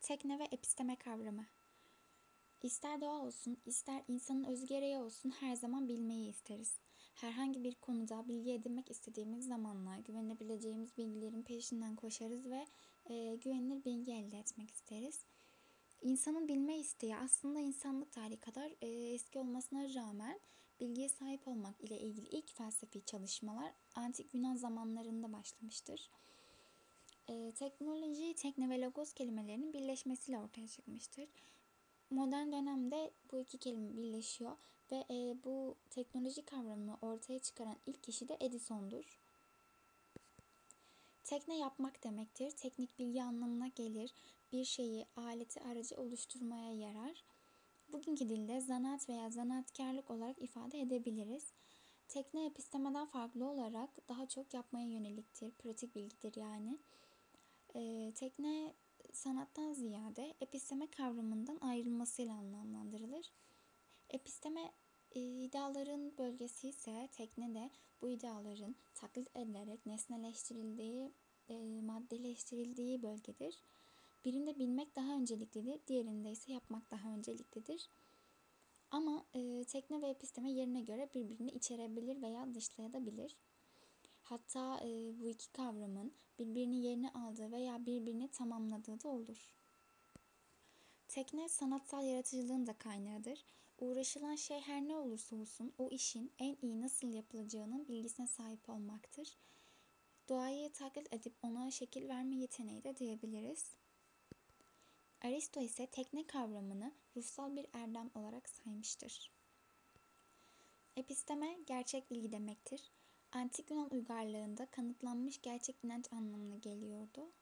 Tekne ve episteme kavramı. İster doğa olsun, ister insanın öz gereği olsun her zaman bilmeyi isteriz. Herhangi bir konuda bilgi edinmek istediğimiz zamanlar güvenebileceğimiz bilgilerin peşinden koşarız ve e, güvenilir bilgi elde etmek isteriz. İnsanın bilme isteği aslında insanlık tarihi kadar e, eski olmasına rağmen bilgiye sahip olmak ile ilgili ilk felsefi çalışmalar antik Yunan zamanlarında başlamıştır. E, teknoloji, tekne ve logos kelimelerinin birleşmesiyle ortaya çıkmıştır. Modern dönemde bu iki kelime birleşiyor ve e, bu teknoloji kavramını ortaya çıkaran ilk kişi de Edison'dur. Tekne yapmak demektir. Teknik bilgi anlamına gelir. Bir şeyi, aleti, aracı oluşturmaya yarar. Bugünkü dilde zanaat veya zanaatkarlık olarak ifade edebiliriz. Tekne epistemeden farklı olarak daha çok yapmaya yöneliktir. Pratik bilgidir yani. E, tekne sanattan ziyade episteme kavramından ayrılmasıyla anlamlandırılır. Episteme e, ideaların bölgesi ise tekne de bu ideaların taklit edilerek nesneleştirildiği, e, maddeleştirildiği bölgedir. Birinde bilmek daha önceliklidir, diğerinde ise yapmak daha önceliklidir. Ama e, tekne ve episteme yerine göre birbirini içerebilir veya dışlayabilir. Hatta e, bu iki kavramın birbirini yerine aldığı veya birbirini tamamladığı da olur. Tekne sanatsal yaratıcılığın da kaynağıdır. Uğraşılan şey her ne olursa olsun o işin en iyi nasıl yapılacağının bilgisine sahip olmaktır. Doğayı taklit edip ona şekil verme yeteneği de diyebiliriz. Aristo ise tekne kavramını ruhsal bir erdem olarak saymıştır. Episteme gerçek bilgi demektir. Antik Yunan uygarlığında kanıtlanmış gerçek inanç anlamına geliyordu.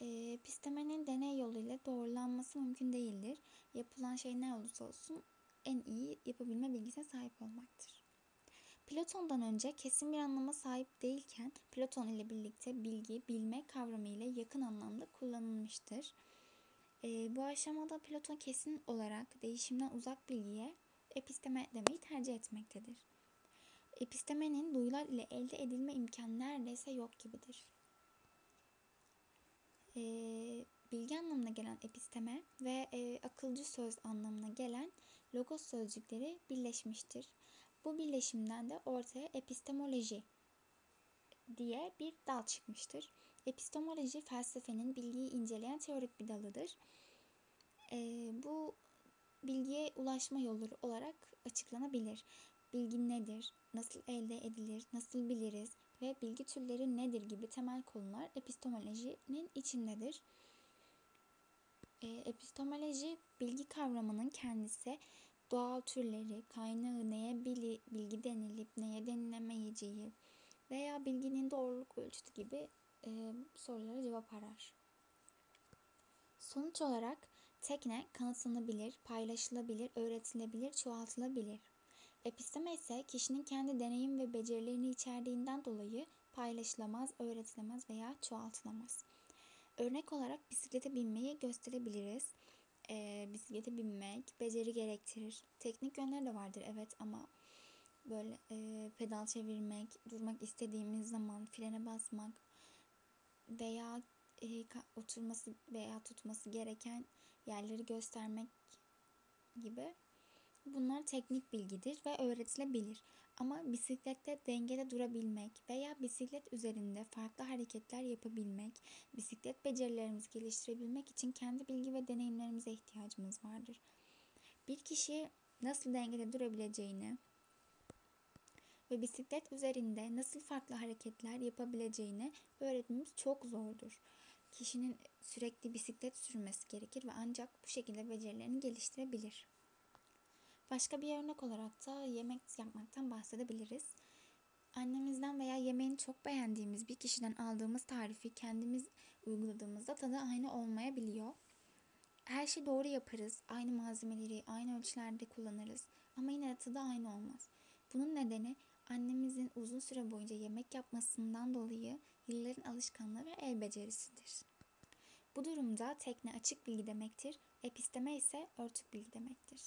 Epistemenin deney yoluyla doğrulanması mümkün değildir. Yapılan şey ne olursa olsun en iyi yapabilme bilgisine sahip olmaktır. Platon'dan önce kesin bir anlama sahip değilken Platon ile birlikte bilgi, bilme kavramı ile yakın anlamda kullanılmıştır. E, bu aşamada Platon kesin olarak değişimden uzak bilgiye episteme demeyi tercih etmektedir. Epistemenin duyular ile elde edilme imkanı neredeyse yok gibidir. E, bilgi anlamına gelen episteme ve e, akılcı söz anlamına gelen logos sözcükleri birleşmiştir. Bu birleşimden de ortaya epistemoloji diye bir dal çıkmıştır. Epistemoloji felsefenin bilgiyi inceleyen teorik bir dalıdır. E, bu bilgiye ulaşma yolları olarak açıklanabilir. Bilgi nedir? Nasıl elde edilir? Nasıl biliriz? Ve bilgi türleri nedir gibi temel konular epistemolojinin içindedir. E, epistemoloji bilgi kavramının kendisi doğal türleri, kaynağı neye bili, bilgi denilip neye denilemeyeceği veya bilginin doğruluk ölçütü gibi e, sorulara cevap arar. Sonuç olarak tekne kanıtlanabilir, paylaşılabilir, öğretilebilir, çoğaltılabilir. Episteme ise kişinin kendi deneyim ve becerilerini içerdiğinden dolayı paylaşılamaz, öğretilemez veya çoğaltılamaz. Örnek olarak bisiklete binmeyi gösterebiliriz. Ee, bisiklete binmek beceri gerektirir. Teknik yönleri de vardır evet ama böyle e, pedal çevirmek, durmak istediğimiz zaman frene basmak veya e, oturması veya tutması gereken yerleri göstermek gibi Bunlar teknik bilgidir ve öğretilebilir. Ama bisiklette dengede durabilmek veya bisiklet üzerinde farklı hareketler yapabilmek, bisiklet becerilerimizi geliştirebilmek için kendi bilgi ve deneyimlerimize ihtiyacımız vardır. Bir kişi nasıl dengede durabileceğini ve bisiklet üzerinde nasıl farklı hareketler yapabileceğini öğretmemiz çok zordur. Kişinin sürekli bisiklet sürmesi gerekir ve ancak bu şekilde becerilerini geliştirebilir. Başka bir örnek olarak da yemek yapmaktan bahsedebiliriz. Annemizden veya yemeğini çok beğendiğimiz bir kişiden aldığımız tarifi kendimiz uyguladığımızda tadı aynı olmayabiliyor. Her şeyi doğru yaparız. Aynı malzemeleri aynı ölçülerde kullanırız. Ama yine de tadı aynı olmaz. Bunun nedeni annemizin uzun süre boyunca yemek yapmasından dolayı yılların alışkanlığı ve el becerisidir. Bu durumda tekne açık bilgi demektir, episteme ise örtük bilgi demektir.